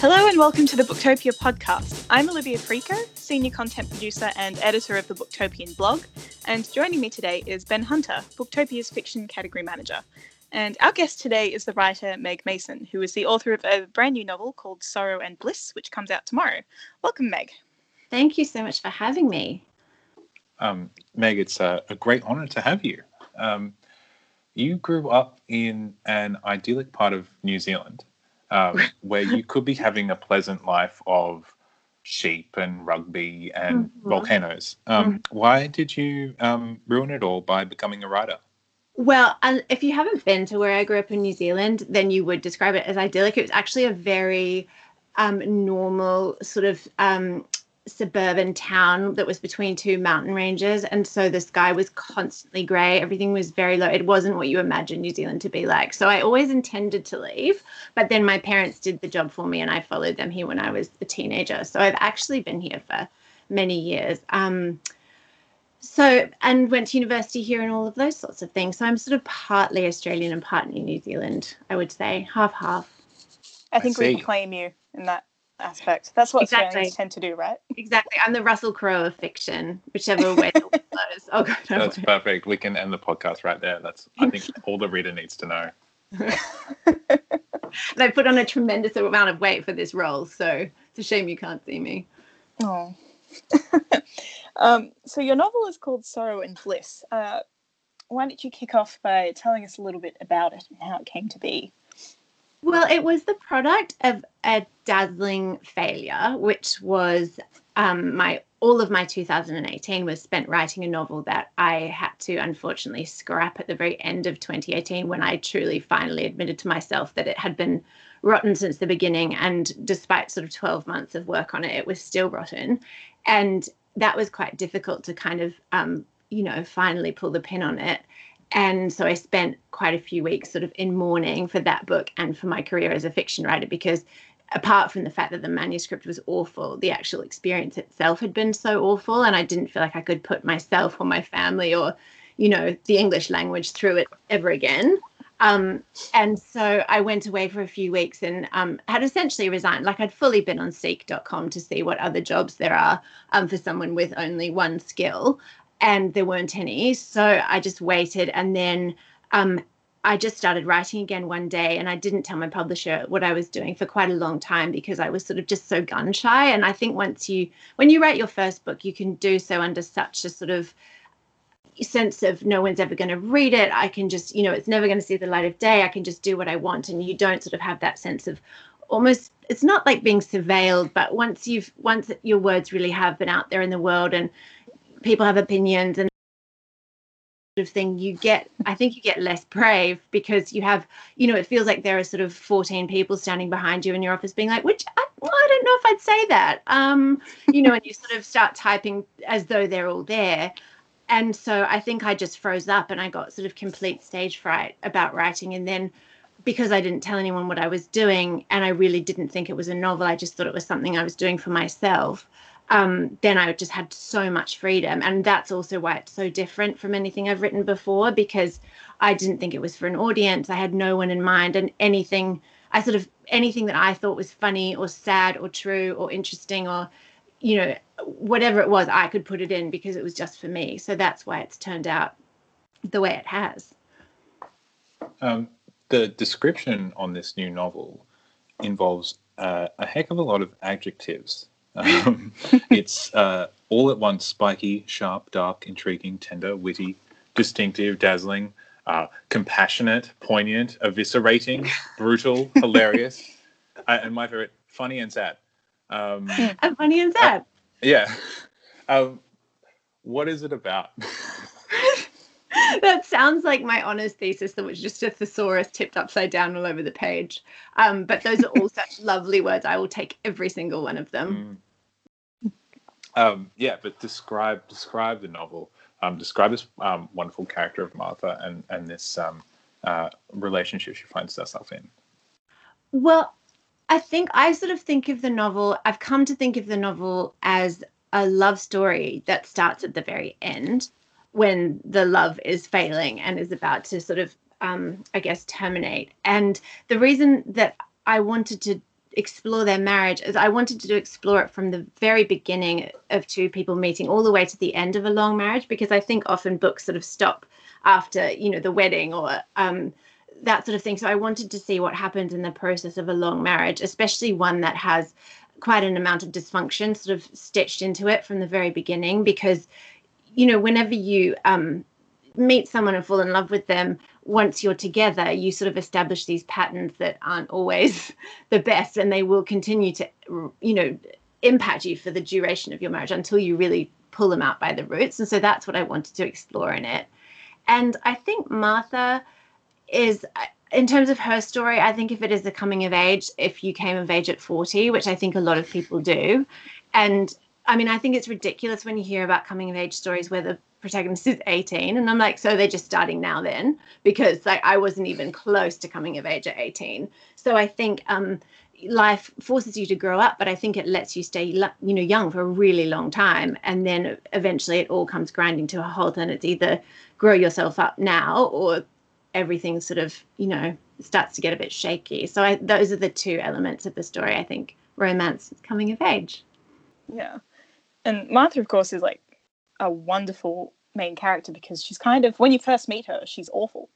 Hello and welcome to the Booktopia podcast. I'm Olivia Frico, senior content producer and editor of the Booktopian blog, and joining me today is Ben Hunter, Booktopia's fiction category manager. And our guest today is the writer Meg Mason, who is the author of a brand new novel called Sorrow and Bliss, which comes out tomorrow. Welcome, Meg. Thank you so much for having me. Um, Meg, it's a, a, great honor to have you. Um, you grew up in an idyllic part of New Zealand um, where you could be having a pleasant life of sheep and rugby and mm-hmm. volcanoes. Um, mm-hmm. Why did you um, ruin it all by becoming a writer? Well, if you haven't been to where I grew up in New Zealand, then you would describe it as idyllic. It was actually a very um, normal sort of um, suburban town that was between two mountain ranges and so the sky was constantly grey everything was very low. It wasn't what you imagine new zealand to be like. So i always intended to leave but then my parents did the job for me and i followed them here when i was a teenager. So i've actually been here for many years. Um, so and went to university here and all of those sorts of things. So i'm sort of partly australian and partly new zealand i would say. Half half. I think I we claim you in that aspect. That's what exactly. Australians tend to do, right? Exactly. I'm the Russell Crowe of fiction, which,ever way the wind blows. I'll go That's way. perfect. We can end the podcast right there. That's I think all the reader needs to know. I put on a tremendous amount of weight for this role, so it's a shame you can't see me. Oh. um, so your novel is called Sorrow and Bliss. Uh, why don't you kick off by telling us a little bit about it and how it came to be? Well, it was the product of a dazzling failure, which was um, my all of my 2018 was spent writing a novel that I had to unfortunately scrap at the very end of 2018 when I truly finally admitted to myself that it had been rotten since the beginning. And despite sort of 12 months of work on it, it was still rotten. And that was quite difficult to kind of, um, you know, finally pull the pin on it and so I spent quite a few weeks sort of in mourning for that book and for my career as a fiction writer because apart from the fact that the manuscript was awful, the actual experience itself had been so awful and I didn't feel like I could put myself or my family or you know the English language through it ever again. Um, and so I went away for a few weeks and um, had essentially resigned. Like I'd fully been on seek.com to see what other jobs there are um, for someone with only one skill and there weren't any. So I just waited and then um, I just started writing again one day and I didn't tell my publisher what I was doing for quite a long time because I was sort of just so gun shy. And I think once you, when you write your first book, you can do so under such a sort of sense of no one's ever going to read it. I can just, you know, it's never going to see the light of day. I can just do what I want. And you don't sort of have that sense of almost, it's not like being surveilled, but once you've, once your words really have been out there in the world and, people have opinions and sort of thing you get i think you get less brave because you have you know it feels like there are sort of 14 people standing behind you in your office being like which I, well, I don't know if i'd say that. Um you know and you sort of start typing as though they're all there. And so i think i just froze up and i got sort of complete stage fright about writing. And then because i didn't tell anyone what i was doing and i really didn't think it was a novel i just thought it was something i was doing for myself um, then I just had so much freedom. And that's also why it's so different from anything I've written before because I didn't think it was for an audience. I had no one in mind, and anything I sort of anything that I thought was funny or sad or true or interesting or you know whatever it was, I could put it in because it was just for me. So that's why it's turned out the way it has. Um, the description on this new novel involves uh, a heck of a lot of adjectives um, it's uh, all at once spiky, sharp, dark, intriguing, tender, witty, distinctive, dazzling, uh, compassionate, poignant, eviscerating, brutal, hilarious, uh, and my favorite, funny and sad. Um, and funny and sad. yeah. Um, what is it about? that sounds like my honors thesis that was just a thesaurus tipped upside down all over the page. Um, but those are all such lovely words. I will take every single one of them. Mm. Um, yeah, but describe describe the novel. Um, describe this um, wonderful character of Martha and and this um, uh, relationship she finds herself in. Well, I think I sort of think of the novel. I've come to think of the novel as a love story that starts at the very end when the love is failing and is about to sort of um, I guess terminate. And the reason that I wanted to explore their marriage is I wanted to explore it from the very beginning of two people meeting all the way to the end of a long marriage because I think often books sort of stop after you know the wedding or um, that sort of thing. So I wanted to see what happens in the process of a long marriage, especially one that has quite an amount of dysfunction sort of stitched into it from the very beginning because you know whenever you um, meet someone and fall in love with them once you're together you sort of establish these patterns that aren't always the best and they will continue to you know impact you for the duration of your marriage until you really pull them out by the roots. And so that's what i wanted to explore in it. And i think martha is in terms of her story i think if it is a coming of age if you came of age at 40 which i think a lot of people do and i mean i think it's ridiculous when you hear about coming of age stories where the protagonist is 18 and i'm like so they're just starting now then? Because like i wasn't even close to coming of age at 18 so i think um life forces you to grow up but i think it lets you stay you know young for a really long time and then eventually it all comes grinding to a halt and it's either grow yourself up now or everything sort of you know starts to get a bit shaky. So I, those are the two elements of the story i think. Romance coming of age. Yeah and martha of course is like a wonderful main character because she's kind of when you first meet her, she's awful.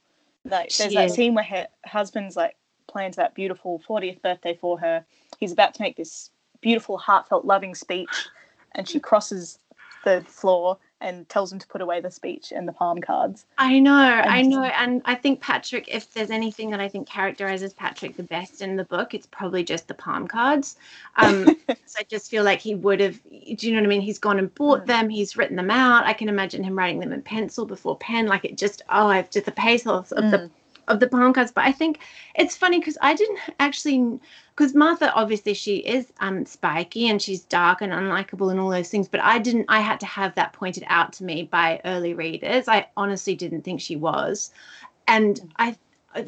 Like there's that scene where her husband's like plans that beautiful 40th birthday for her. He's about to make this beautiful, heartfelt, loving speech, and she crosses the floor and tells him to put away the speech and the palm cards. I know, and I know. And I think Patrick, if there's anything that I think characterizes Patrick the best in the book, it's probably just the palm cards. Um, so I just feel like he would have, do you know what I mean? He's gone and bought mm. them, he's written them out. I can imagine him writing them in pencil before pen. Like it just, oh, I've just the pathos of mm. the of the palm cards. But I think it's funny because I didn't actually because Martha obviously she is um spiky and she's dark and unlikable and all those things, but I didn't I had to have that pointed out to me by early readers. I honestly didn't think she was. And I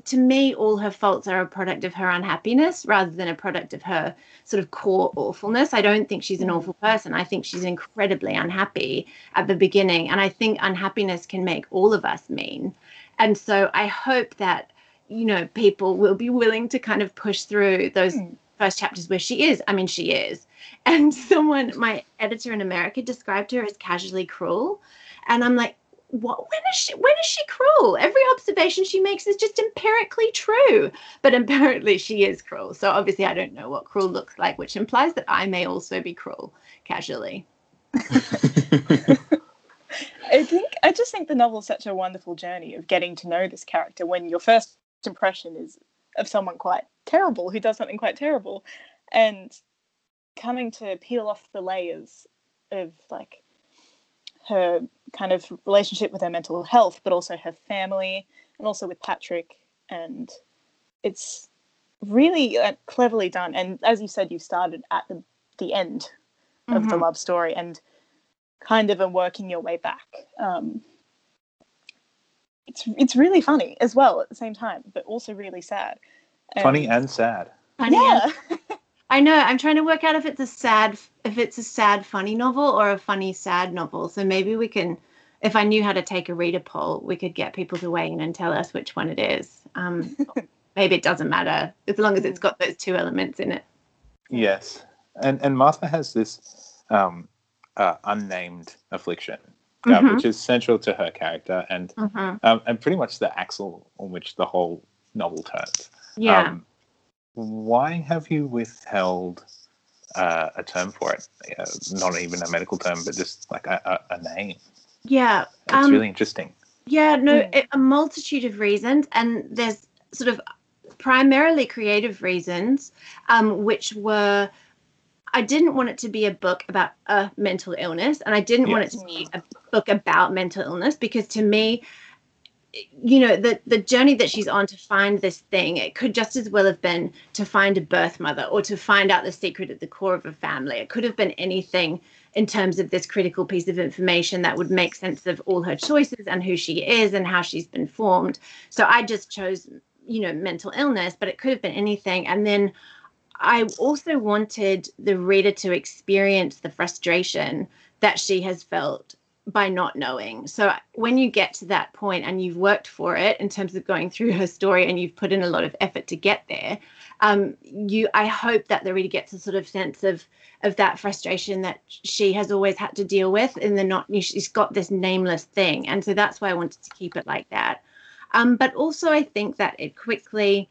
to me all her faults are a product of her unhappiness rather than a product of her sort of core awfulness. I don't think she's an awful person. I think she's incredibly unhappy at the beginning and I think unhappiness can make all of us mean. And so I hope that you know, people will be willing to kind of push through those mm. first chapters where she is. I mean, she is. And someone, my editor in America, described her as casually cruel. And I'm like, what when is she when is she cruel every observation she makes is just empirically true but apparently she is cruel so obviously i don't know what cruel looks like which implies that i may also be cruel casually i think i just think the novel is such a wonderful journey of getting to know this character when you're first impression is of someone quite terrible who does something quite terrible and coming to peel off the layers of like her kind of relationship with her mental health but also her family and also with patrick and it's really uh, cleverly done and as you said you started at the, the end of mm-hmm. the love story and kind of are working your way back um, it's it's really funny as well at the same time, but also really sad. Um, funny and sad. Funny yeah. And, I know. I'm trying to work out if it's a sad if it's a sad funny novel or a funny sad novel. So maybe we can if I knew how to take a reader poll, we could get people to weigh in and tell us which one it is. Um, maybe it doesn't matter as long as it's got those two elements in it. Yes, and and Martha has this um, uh, unnamed affliction mm-hmm. which is central to her character and mm-hmm. um, and pretty much the axle on which the whole novel turns. Yeah. Um, why have you withheld uh, a term for it? Uh, not even a medical term, but just like a, a, a name. Yeah, it's um, really interesting. Yeah, no, mm. it, a multitude of reasons, and there's sort of primarily creative reasons, um, which were I didn't want it to be a book about a mental illness, and I didn't yes. want it to be a book about mental illness because to me, you know, the the journey that she's on to find this thing, it could just as well have been to find a birth mother or to find out the secret at the core of a family. It could have been anything in terms of this critical piece of information that would make sense of all her choices and who she is and how she's been formed. So I just chose, you know, mental illness, but it could have been anything. And then I also wanted the reader to experience the frustration that she has felt by not knowing. So when you get to that point and you've worked for it in terms of going through her story and you've put in a lot of effort to get there, um, you I hope that the reader gets a sort of sense of of that frustration that she has always had to deal with in the not she's got this nameless thing. And so that's why I wanted to keep it like that. Um, but also I think that it quickly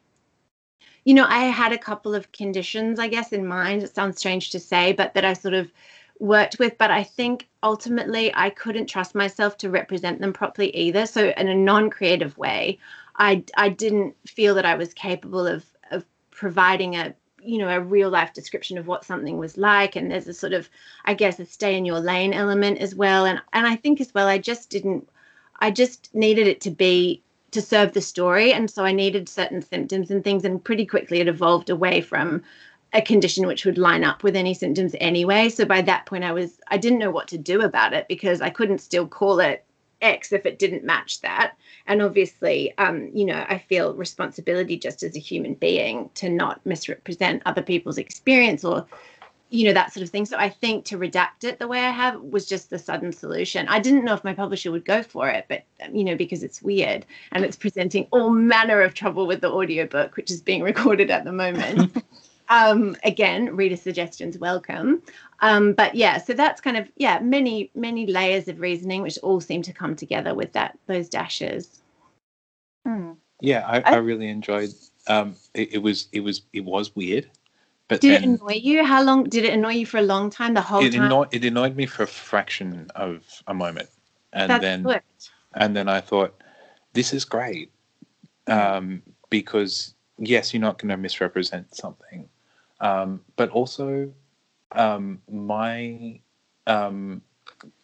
you know, I had a couple of conditions, I guess, in mind. It sounds strange to say, but that I sort of worked with, but I think ultimately I couldn't trust myself to represent them properly either. So in a non-creative way, I I didn't feel that I was capable of of providing a you know a real life description of what something was like and there's a sort of i guess a stay in your lane element as well and and i think as well i just didn't i just needed it to be to serve the story and so i needed certain symptoms and things and pretty quickly it evolved away from a condition which would line up with any symptoms anyway. So by that point, I was I didn't know what to do about it because I couldn't still call it X if it didn't match that. And obviously, um, you know, I feel responsibility just as a human being to not misrepresent other people's experience or you know that sort of thing so i think to redact it the way i have was just the sudden solution i didn't know if my publisher would go for it but you know because it's weird and it's presenting all manner of trouble with the audiobook which is being recorded at the moment um, again, reader suggestions welcome. Um, but yeah, so that's kind of yeah, many many layers of reasoning which all seem to come together with that those dashes. Hmm. Yeah, I, I, I, really enjoyed. Um, it, it, was it was it was weird, but did then, it annoy you? How long did it annoy you for a long time? The whole it time. Annoyed, it annoyed me for a fraction of a moment, and that's then good. and then I thought, this is great, um, because yes, you're not going to misrepresent something, um, but also um, my um,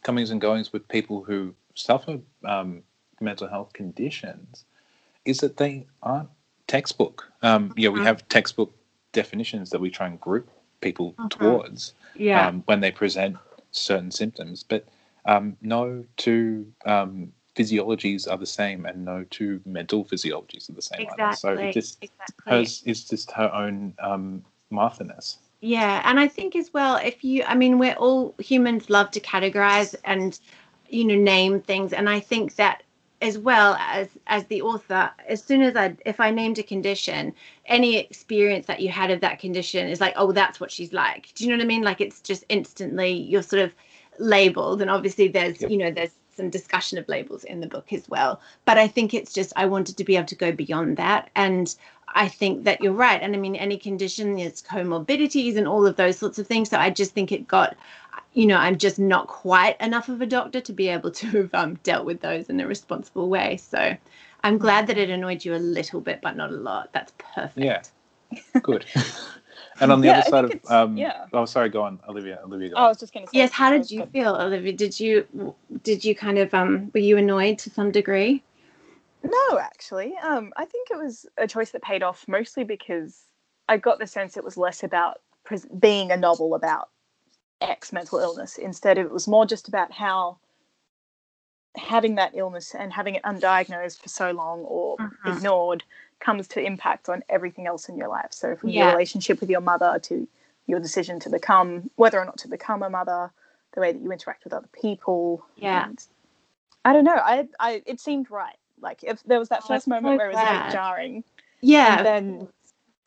comings and goings with people who suffer um, mental health conditions is that they aren't textbook. Um, yeah, we uh-huh. have textbook definitions that we try and group people uh-huh. towards yeah. Um, when they present certain symptoms, but no two physiologies are the same and no two mental physiologies are the same exactly. either. So it just exactly. hers is just her own um, Marthiness. Yeah, and I think as well, if you, I mean, we're all humans love to categorize and, you know, name things, and I think that as well as as the author, as soon as I, if I named a condition, any experience that you had of that condition is like, oh, that's what she's like. Do you know what I mean? Like it's just instantly you're sort of labeled, and obviously there's, yep. you know, there's some discussion of labels in the book as well. But I think it's just I wanted to be able to go beyond that. And I think that you're right. And I mean, any condition, there's comorbidities and all of those sorts of things. So I just think it got, you know, I'm just not quite enough of a doctor to be able to have um, dealt with those in a responsible way. So I'm glad that it annoyed you a little bit, but not a lot. That's perfect. Yeah. Good. And on the yeah, other side of, um, yeah. Oh, sorry. Go on, Olivia. Olivia. Go oh, I was just going to say. Yes. How did you good. feel, Olivia? Did you did you kind of um were you annoyed to some degree? No, actually. Um, I think it was a choice that paid off mostly because I got the sense it was less about pres- being a novel about X mental illness. Instead, it was more just about how having that illness and having it undiagnosed for so long or uh-huh. ignored comes to impact on everything else in your life. So from yeah. your relationship with your mother to your decision to become whether or not to become a mother, the way that you interact with other people. Yeah. I don't know. I I it seemed right. Like if there was that oh, first moment so where it was a bit jarring. Yeah. And then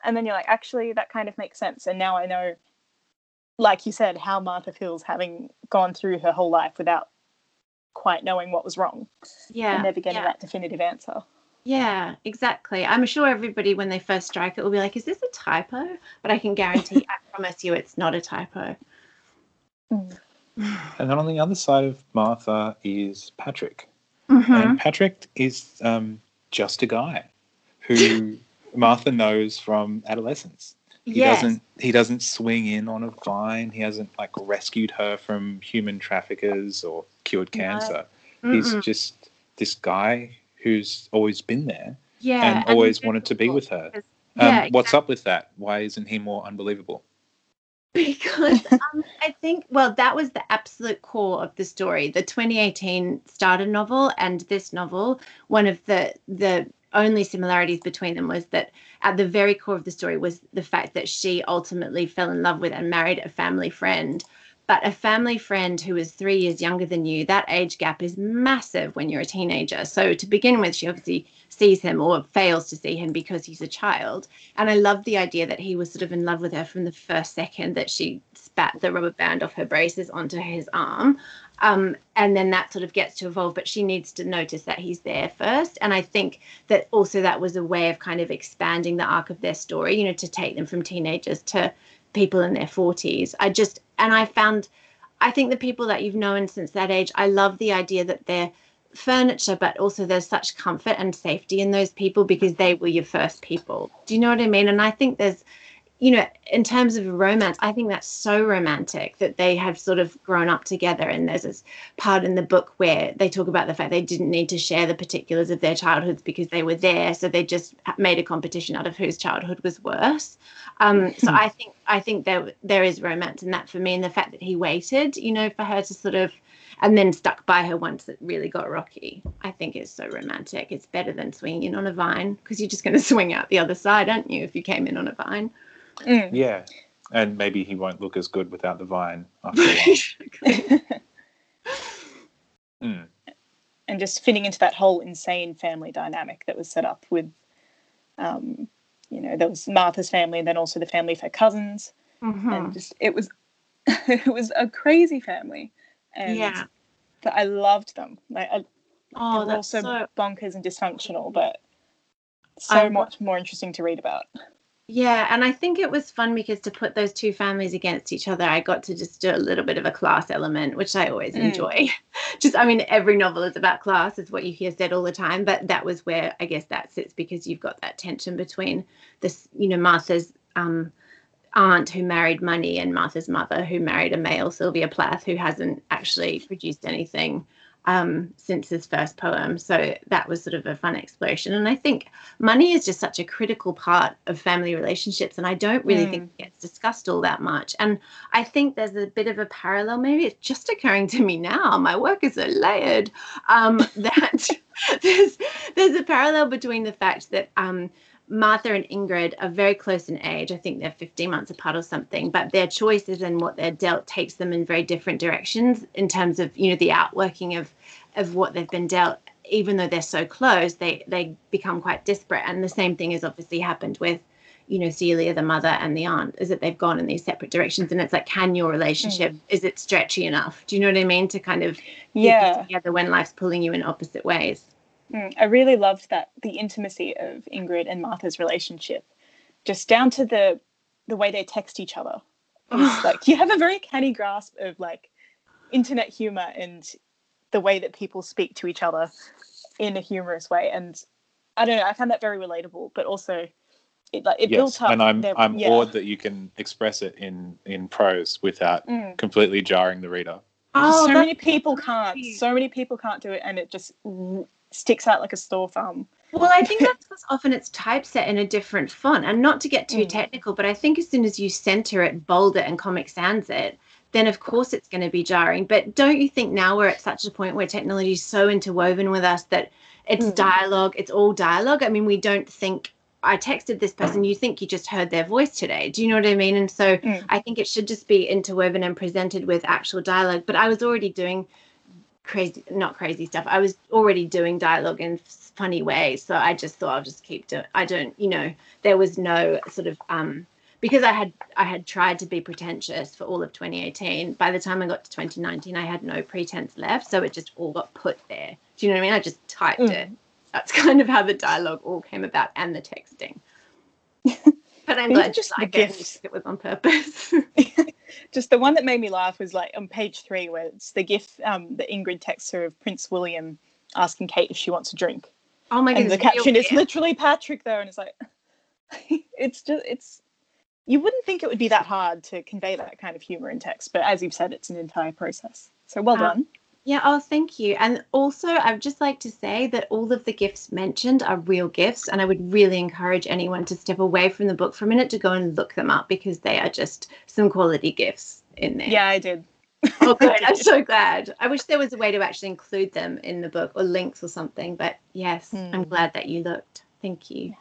and then you're like, actually that kind of makes sense. And now I know like you said, how Martha feels having gone through her whole life without quite knowing what was wrong. Yeah. And never getting yeah. that definitive answer. Yeah, exactly. I'm sure everybody, when they first strike it, will be like, is this a typo? But I can guarantee, I promise you, it's not a typo. Mm. And then on the other side of Martha is Patrick. Mm-hmm. And Patrick is um, just a guy who Martha knows from adolescence. He yes. doesn't he doesn't swing in on a vine. He hasn't like rescued her from human traffickers or cured cancer. No. He's just this guy who's always been there yeah, and, and always wanted to be with her. Um, yeah, exactly. What's up with that? Why isn't he more unbelievable? Because um, I think, well, that was the absolute core of the story. The 2018 starter novel and this novel, one of the the only similarities between them was that at the very core of the story was the fact that she ultimately fell in love with and married a family friend but a family friend who is three years younger than you, that age gap is massive when you're a teenager. So to begin with, she obviously sees him or fails to see him because he's a child. And I love the idea that he was sort of in love with her from the first second that she spat the rubber band off her braces onto his arm. Um, and then that sort of gets to evolve, but she needs to notice that he's there first. And I think that also that was a way of kind of expanding the arc of their story, you know, to take them from teenagers to people in their 40s. I just, and I found, I think the people that you've known since that age, I love the idea that they're furniture, but also there's such comfort and safety in those people because they were your first people. Do you know what I mean? And I think there's, you know, in terms of romance, I think that's so romantic that they have sort of grown up together. And there's this part in the book where they talk about the fact they didn't need to share the particulars of their childhoods because they were there. So they just made a competition out of whose childhood was worse. Um, so I think I think there there is romance in that for me, and the fact that he waited, you know, for her to sort of and then stuck by her once it really got rocky. I think is so romantic. It's better than swinging in on a vine because you're just going to swing out the other side, aren't you, if you came in on a vine? Mm. Yeah, and maybe he won't look as good without the vine after a while. mm. And just fitting into that whole insane family dynamic that was set up with, um, you know, there was Martha's family, and then also the family of her cousins, mm-hmm. and just it was, it was a crazy family, and yeah. but I loved them. Like, I, oh, they were also so... bonkers and dysfunctional, but so I much more interesting to read about. Yeah, and I think it was fun because to put those two families against each other, I got to just do a little bit of a class element, which I always mm. enjoy. just, I mean, every novel is about class, is what you hear said all the time, but that was where I guess that sits because you've got that tension between this, you know, Martha's um, aunt who married money and Martha's mother who married a male, Sylvia Plath, who hasn't actually produced anything um, since his first poem. So that was sort of a fun exploration. And I think money is just such a critical part of family relationships. And I don't really mm. think it gets discussed all that much. And I think there's a bit of a parallel. Maybe it's just occurring to me now. My work is so layered um, that there's, there's a parallel between the fact that um, Martha and Ingrid are very close in age. I think they're 15 months apart or something, but their choices and what they're dealt takes them in very different directions in terms of, you know, the outworking of of what they've been dealt. Even though they're so close, they they become quite disparate. And the same thing has obviously happened with, you know, Celia, the mother and the aunt, is that they've gone in these separate directions. And it's like, can your relationship mm. is it stretchy enough? Do you know what I mean? To kind of yeah together when life's pulling you in opposite ways. Mm, I really loved that the intimacy of Ingrid and Martha's relationship, just down to the the way they text each other. like you have a very canny grasp of like internet humor and the way that people speak to each other in a humorous way. And I don't know, I found that very relatable, but also it like it yes, built up. And I'm their, I'm yeah. awed that you can express it in in prose without mm. completely jarring the reader. Oh, so many people can't. So many people can't do it, and it just sticks out like a store thumb. Well, I think that's because often it's typeset in a different font. And not to get too mm. technical, but I think as soon as you center it, bold it, and Comic Sans it, then of course it's going to be jarring. But don't you think now we're at such a point where technology is so interwoven with us that it's mm. dialogue, it's all dialogue? I mean, we don't think I texted this person, you think you just heard their voice today. Do you know what I mean? And so mm. I think it should just be interwoven and presented with actual dialogue. But I was already doing crazy not crazy stuff. I was already doing dialogue in funny ways so i just thought i'll just keep doing i don't you know there was no sort of um because i had i had tried to be pretentious for all of 2018 by the time i got to 2019 i had no pretense left so it just all got put there. Do you know what i mean? I just typed mm. it. That's kind of how the dialogue all came about and the texting but i'm glad just like it, it was on purpose just the one that made me laugh was like on page three where it's the GIF um, that Ingrid texts her of Prince William asking Kate if she wants a drink. Oh my god! And the caption is literally Patrick there, and it's like it's just it's you wouldn't think it would be that hard to convey that kind of humor in text, but as you've said, it's an entire process. So well um, done. Yeah, oh, thank you. And also, I'd just like to say that all of the GIFs mentioned are real GIFs, and I would really encourage anyone to step away from the book for a minute to go and look them up because they are just some quality GIFs in there. Yeah, I did. oh, good. I'm so glad. I wish there was a way to actually include them in the book or links or something, but yes, mm. I'm glad that you looked. Thank you.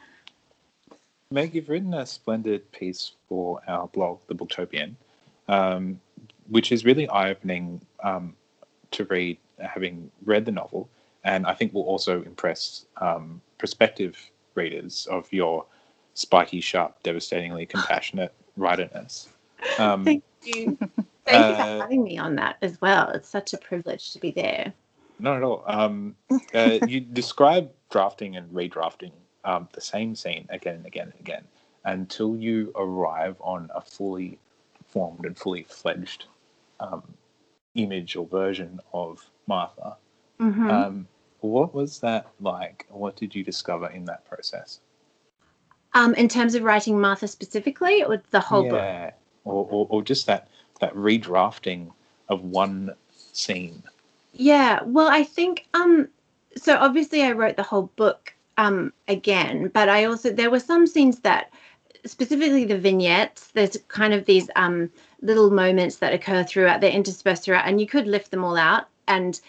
Meg, you've written a splendid piece for our blog, The Booktopian. Um, which is really eye opening um, to read, having read the novel, and I think will also impress um, prospective readers of your spiky, sharp, devastatingly compassionate writerness. Um, Thank you. Thank you for having me on that as well. It's such a privilege to be there. Not at all. Um, uh, you describe drafting and redrafting um, the same scene again and again and again until you arrive on a fully formed and fully fledged um, image or version of Martha. Mhm. Um, what was that like? What did you discover in that process? Um, in terms of writing Martha specifically, or the whole book? yeah, or, or, or just that that redrafting of one scene. Yeah, well, I think um so obviously I wrote the whole book um again, but I also there were some scenes that specifically the vignettes, there's kind of these um little moments that occur throughout, they're interspersed throughout, and you could lift them all out and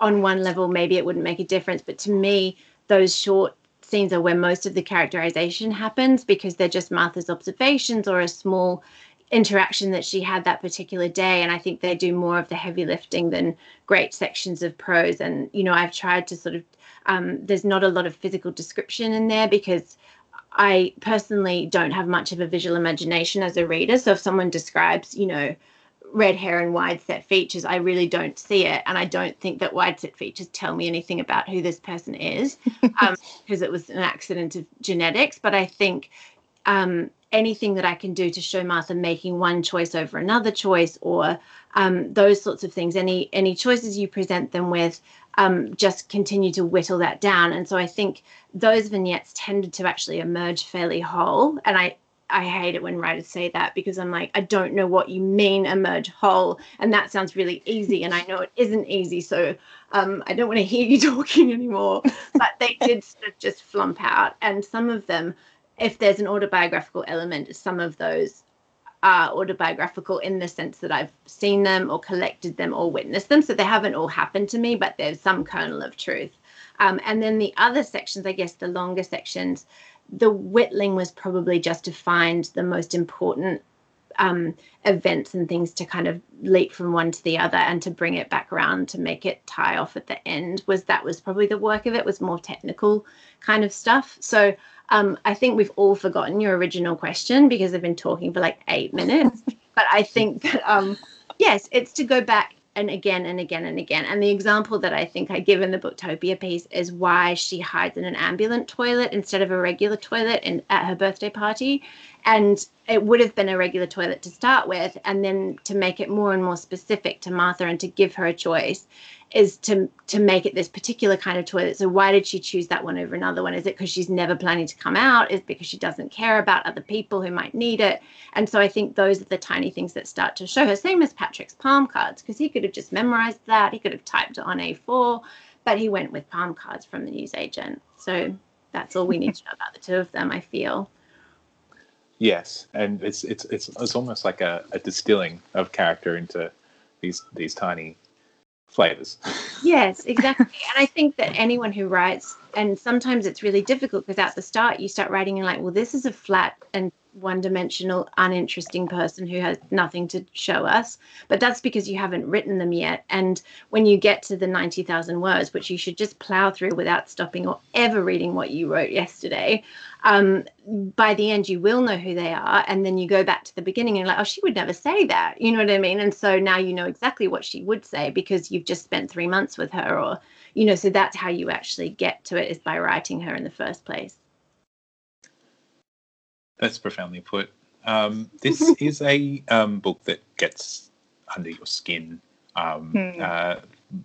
on one level maybe it wouldn't make a difference, but to me those short scenes are where most of the characterization happens because they're just Martha's observations or a small interaction that she had that particular day and i think they do more of the heavy lifting than great sections of prose and you know i've tried to sort of um, there's not a lot of physical description in there because i personally don't have much of a visual imagination as a reader so if someone describes you know red hair and wide set features i really don't see it and i don't think that wide set features tell me anything about who this person is um, because it was an accident of genetics but i think um, anything that I can do to show Martha making one choice over another choice, or um, those sorts of things. Any any choices you present them with, um, just continue to whittle that down. And so I think those vignettes tended to actually emerge fairly whole. And I I hate it when writers say that because I'm like I don't know what you mean emerge whole, and that sounds really easy, and I know it isn't easy. So um, I don't want to hear you talking anymore. But they did sort of just flump out, and some of them if there's an autobiographical element, some of those are autobiographical in the sense that I've seen them or collected them or witnessed them. So they haven't all happened to me, but there's some kernel of truth. Um, and then the other sections, I guess the longer sections, the whittling was probably just to find the most important um, events and things to kind of leap from one to the other and to bring it back around to make it tie off at the end was that was probably the work of it was more technical kind of stuff so um, i think we've all forgotten your original question because i've been talking for like eight minutes. But i think that um, yes it's to go back and again and again and again. And the example that i think i give in the booktopia piece is why she hides in an ambulant toilet instead of a regular toilet in, at her birthday party and it would have been a regular toilet to start with and then to make it more and more specific to martha and to give her a choice is to to make it this particular kind of toilet. So why did she choose that one over another one? Is it because she's never planning to come out? Is because she doesn't care about other people who might need it? And so i think those are the tiny things that start to show her. Same as patrick's palm cards because he could have just memorized that. He could have typed it on a4 but he went with palm cards from the newsagent. So that's all we need to know about the two of them i feel Yes, and it's it's it's it's almost like a, a distilling of character into these these tiny flavors. Yes, exactly. and I think that anyone who writes, and sometimes it's really difficult because at the start you start writing and like, well, this is a flat and one dimensional, uninteresting person who has nothing to show us. But that's because you haven't written them yet. And when you get to the 90,000 words, which you should just plow through without stopping or ever reading what you wrote yesterday, um, by the end you will know who they are. And then you go back to the beginning and like, oh, she would never say that. You know what I mean? And so now you know exactly what she would say because you've just spent three months with her or, you know, so that's how you actually get to it is by writing her in the first place. That's profoundly put. Um, this is a um, book that gets under your skin. Um, Hmm. uh,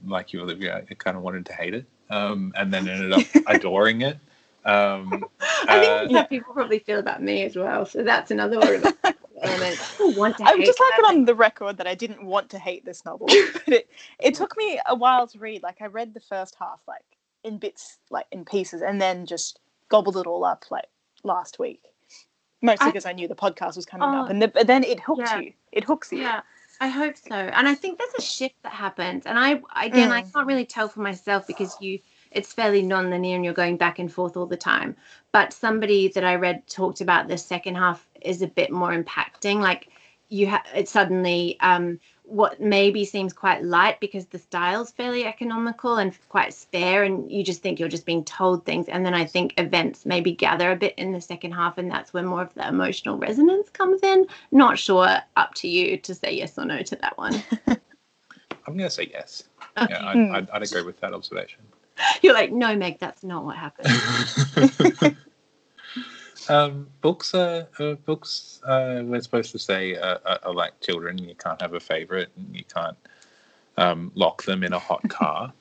like you, Olivia, I kind of wanted to hate it, um, and then ended up adoring it. Um, I think uh, that's people probably feel about me as well. So that's another element. People want to I would just like it on the record that I didn't want to hate this novel, but it, it took me a while to read. Like I read the first half like in bits, like in pieces, and then just gobbled it all up like last week. Mostly because I knew the podcast was coming Oh, up, and the, but then it hooks yeah. you. It hooks you. Yeah, I hope so. And I think there's a shift that happens. And I, again, I Mm. can't really tell for myself because you, it's fairly non-linear and you're going back and forth all the time. But somebody that I read talked about the second half is a bit more impacting. Like you have, it suddenly, um, what maybe seems quite light because the style's fairly economical and quite spare and you just think you're just being told things. And then i think events maybe gather a bit in the second half and that's where more of the emotional resonance comes in. Not sure. Up to you to say yes or no to that one. I'm going to say yes. Okay. yeah, I'd, I'd, I'd agree with that observation. You're like no meg that's not what happened Um, books are uh, books. Uh, we're supposed to say uh, are, like children. You can't have a favorite, and you can't um, lock them in a hot car.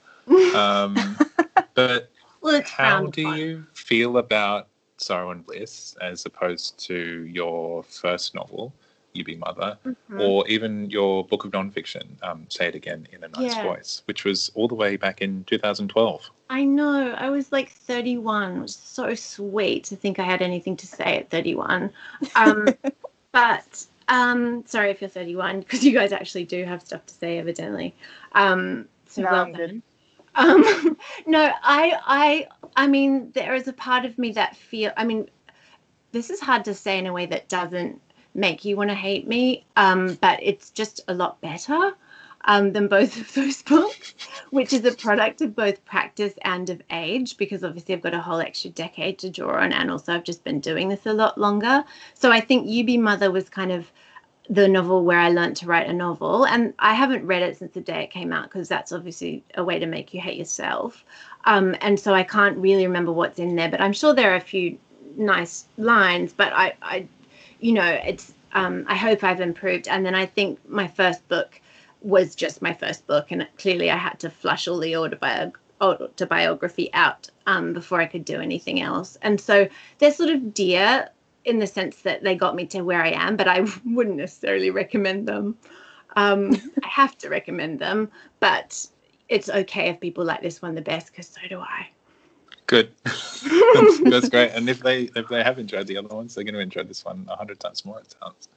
um, but well, how do fun. you feel about Sorrow and Bliss as opposed to your first novel? You Be Mother, mm-hmm. or even your book of nonfiction, um, Say It Again in a Nice yeah. Voice, which was all the way back in 2012. I know. I was like 31. It was so sweet to think I had anything to say at 31. Um, but um, sorry if you're 31, because you guys actually do have stuff to say, evidently. Um, so no, well done. Um, no, I, I, I mean, there is a part of me that feel. I mean, this is hard to say in a way that doesn't make you want to hate me, um, but it's just a lot better um, than both of those books, which is a product of both practice and of age, because obviously I've got a whole extra decade to draw on, and also I've just been doing this a lot longer. So I think You Be Mother was kind of the novel where I learned to write a novel, and I haven't read it since the day it came out because that's obviously a way to make you hate yourself. Um, and so I can't really remember what's in there, but I'm sure there are a few nice lines. But I, I you know, it's um, I hope I've improved. And then I think my first book was just my first book, and clearly I had to flush all the autobiog- autobiography out um, before I could do anything else. And so they're sort of dear in the sense that they got me to where I am, but I wouldn't necessarily recommend them. Um, I have to recommend them, but it's okay if people like this one the best because so do I. Good. that's, that's, great. And if they if they have enjoyed the other ones, they're going to enjoy this one a hundred times more. It sounds.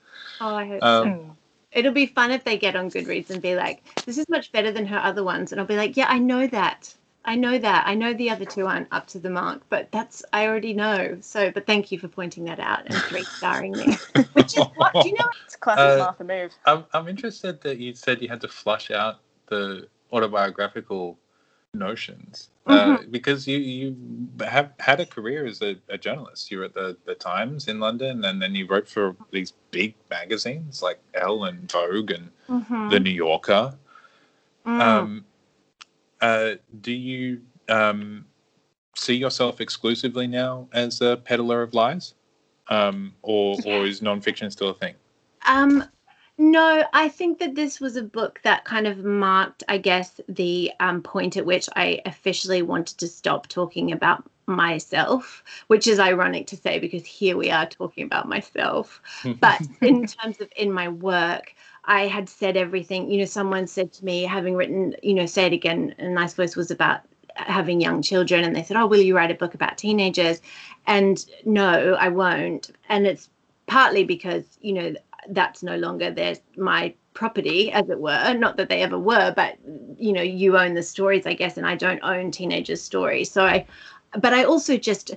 Oh, I hope um, so. It'll be fun if they get on Goodreads and be like, "This is much better than her other ones," and I'll be like, "Yeah, I know that. I know that. I know the other two aren't up to the mark, but that's I already know. So, but thank you for pointing that out and three starring me. Which is what do you know? It's classic uh, Martha move. I'm I'm interested that you said you had to flush out the autobiographical notions uh, mm-hmm. because you you have had a career as a, a, journalist. You were at the the Times in London, and then you wrote for these big magazines like Elle and Vogue and mm-hmm. the New Yorker. Mm. Um, uh, do you um, see yourself exclusively now as a peddler of lies, um, or or is nonfiction still a thing? Um, no, I think that this was a book that kind of marked, I guess, the um, point at which I officially wanted to stop talking about myself, which is ironic to say because here we are talking about myself. But in terms of in my work, I had said everything. You know, someone said to me, having written, you know, say it again, a nice voice was about having young children, and they said, "Oh, will you write a book about teenagers?" And no, I won't. And it's partly because you know that's no longer their my property as it were. Not that they ever were but you know you own the stories i guess and i don't own teenagers stories. So i but i also just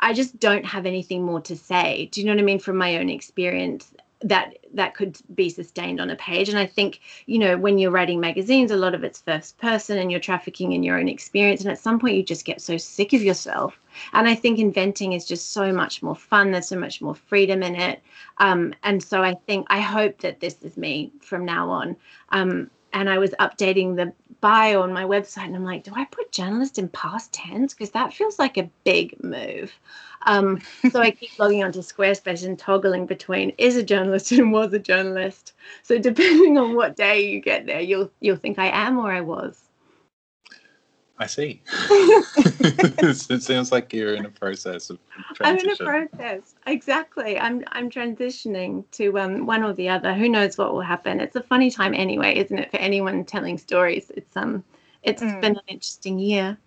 i just don't have anything more to say. Do you know what i mean from my own experience that that could be sustained on a page. And i think you know when you're writing magazines a lot of it's first person and you're trafficking in your own experience. And at some point you just get so sick of yourself. And i think inventing is just so much more fun. There's so much more freedom in it. Um, and so i think i hope that this is me from now on. Um, and I was updating the bio on my website, and I'm like, do I put journalist in past tense? Because that feels like a big move. Um, so I keep logging onto Squarespace and toggling between is a journalist and was a journalist. So depending on what day you get there, you'll you'll think I am or I was. I see. it sounds like you're in a process of transition. I'm in a process. Exactly. I'm I'm transitioning to um, one or the other. Who knows what will happen? It's a funny time anyway, isn't it? For anyone telling stories, it's um, it's mm. been an interesting year.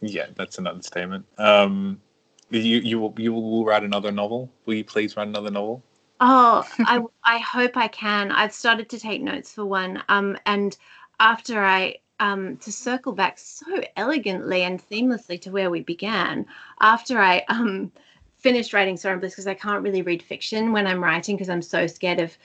Yeah, that's an understatement. Um, you you will you will write another novel. Will you please write another novel? Oh, I I hope I can. I've started to take notes for one. Um, and after I um, to circle back so elegantly and seamlessly to where we began, after I um, finished writing Sorrow and Bliss, because I can't really read fiction when I'm writing because I'm so scared of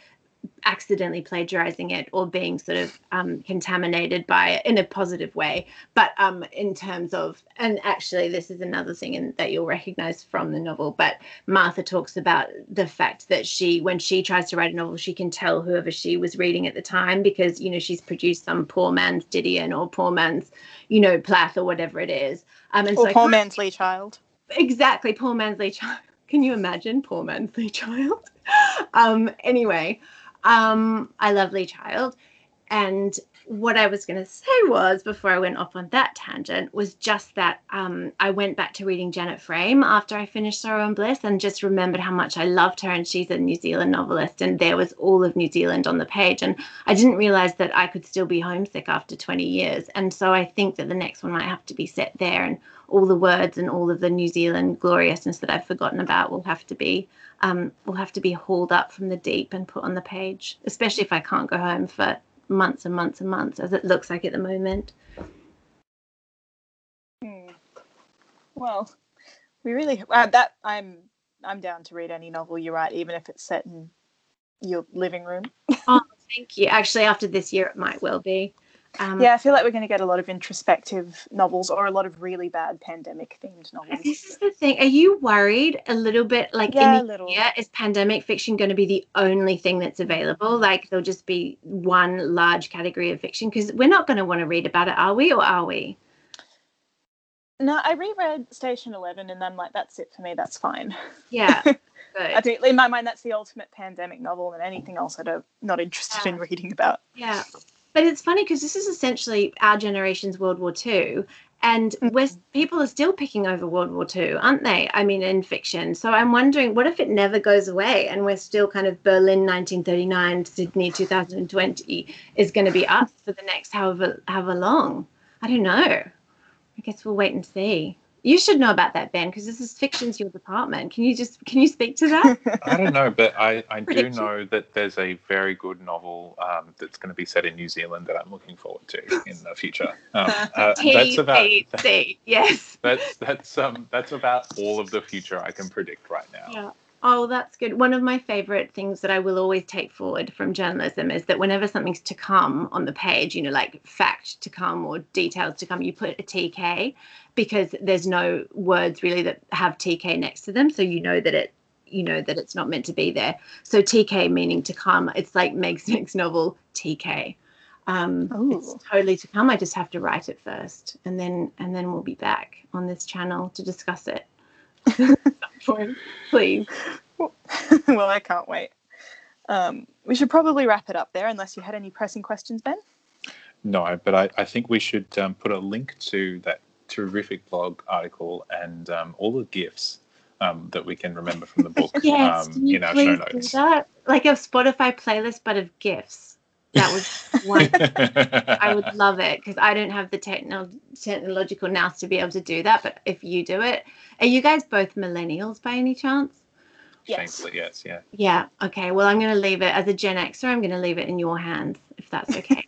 accidentally plagiarizing it or being sort of um, contaminated by it in a positive way. But um, in terms of, and actually, this is another thing in, that you'll recognize from the novel. But Martha talks about the fact that she, when she tries to write a novel, she can tell whoever she was reading at the time because, you know, she's produced some poor man's Didion or poor man's, you know, Plath or whatever it is. Um, and or so poor man's Lee Child. Exactly, poor man's Lee Child. Can you imagine poor man's Lee Child? um, anyway, um, I love Lee Child. And what I was going to say was, before I went off on that tangent, was just that um, I went back to reading Janet Frame after I finished Sorrow and Bliss and just remembered how much I loved her. And she's a New Zealand novelist, and there was all of New Zealand on the page. And I didn't realize that I could still be homesick after 20 years. And so I think that the next one might have to be set there, and all the words and all of the New Zealand gloriousness that I've forgotten about will have to be um, will have to be hauled up from the deep and put on the page, especially if I can't go home for months and months and months, as it looks like at the moment. Hmm. Well, we really uh, that I'm I'm down to read any novel you write, even if it's set in your living room. oh, thank you. Actually, after this year, it might well be. Um, yeah, I feel like we're going to get a lot of introspective novels or a lot of really bad pandemic themed novels. This is the thing. Are you worried a little bit? Like, yeah, in the year, is pandemic fiction going to be the only thing that's available? Like, there'll just be one large category of fiction? Because we're not going to want to read about it, are we? Or are we? No, I reread Station Eleven, and I'm like, that's it for me. That's fine. Yeah. Good. I do, in my mind, that's the ultimate pandemic novel, and anything else I don't not interested yeah. in reading about. Yeah. But it's funny because this is essentially our generation's World War II. And mm-hmm. people are still picking over World War II, aren't they? I mean, in fiction. So I'm wondering, what if it never goes away and we're still kind of Berlin 1939, Sydney 2020 is going to be us for the next however however long? I don't know. I guess we'll wait and see. You should know about that, Ben, because this is fiction's your department. Can you just can you speak to that? I don't know, but I, I do know that there's a very good novel um, that's going to be set in New Zealand that I'm looking forward to in the future. Um, uh, that's about yes. That's that's um that's about all of the future I can predict right now. Oh, that's good. One of my favorite things that I will always take forward from journalism is that whenever something's to come on the page, you know, like fact to come or details to come, you put a TK because there's no words really that have TK next to them. So you know that it you know that it's not meant to be there. So TK meaning to come. It's like Meg's next novel, TK. Um, it's totally to come. I just have to write it first, and then and then we'll be back on this channel to discuss it. please. well, I can't wait. Um, we should probably wrap it up there, unless you had any pressing questions, Ben. No, but I, I think we should um, put a link to that terrific blog article and um, all the GIFs um, that we can remember from the book yes, um, in our show notes. That? Like a Spotify playlist, but of GIFs. That was one. I would love it because I don't have the techno- technological nous to be able to do that. But if you do it, are you guys both millennials by any chance? Yes. yes, yeah. Yeah. Okay. Well, I'm going to leave it as a Gen Xer. I'm going to leave it in your hands if that's okay.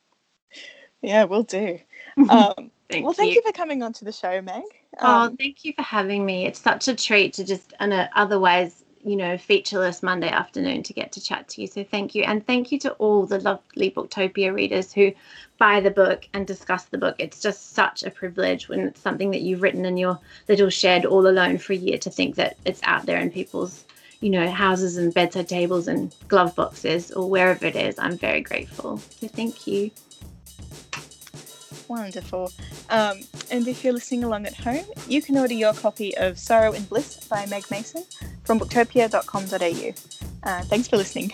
yeah, we'll do. Um, thank well, thank you. you. for coming on to the show, Meg. Oh, um, oh, thank you for having me. It's such a treat to just, on a otherwise you know, featureless Monday afternoon to get to chat to you. So thank you. And thank you to all the lovely Booktopia readers who buy the book and discuss the book. It's just such a privilege when it's something that you've written in your little shed all alone for a year to think that it's out there in people's, you know, houses and bedside tables and glove boxes or wherever it is. I'm very grateful. So thank you. Wonderful. Um, and if you're listening along at home, you can order your copy of Sorrow and Bliss by Meg Mason from booktopia.com.au. Uh, thanks for listening.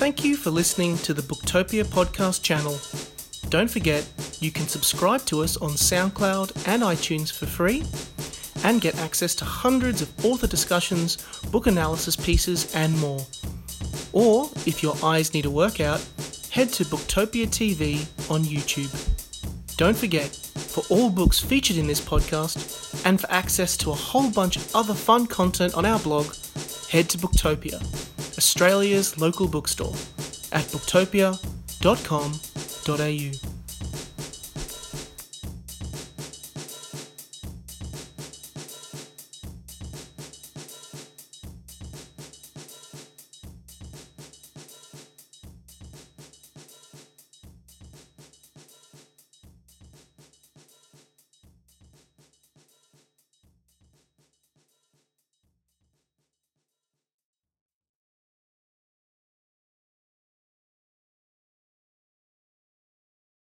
Thank you for listening to the Booktopia podcast channel. Don't forget, you can subscribe to us on SoundCloud and iTunes for free and get access to hundreds of author discussions, book analysis pieces, and more. Or, if your eyes need a workout, head to Booktopia TV on YouTube. Don't forget, for all books featured in this podcast, and for access to a whole bunch of other fun content on our blog, head to Booktopia, Australia's local bookstore, at booktopia.com.au.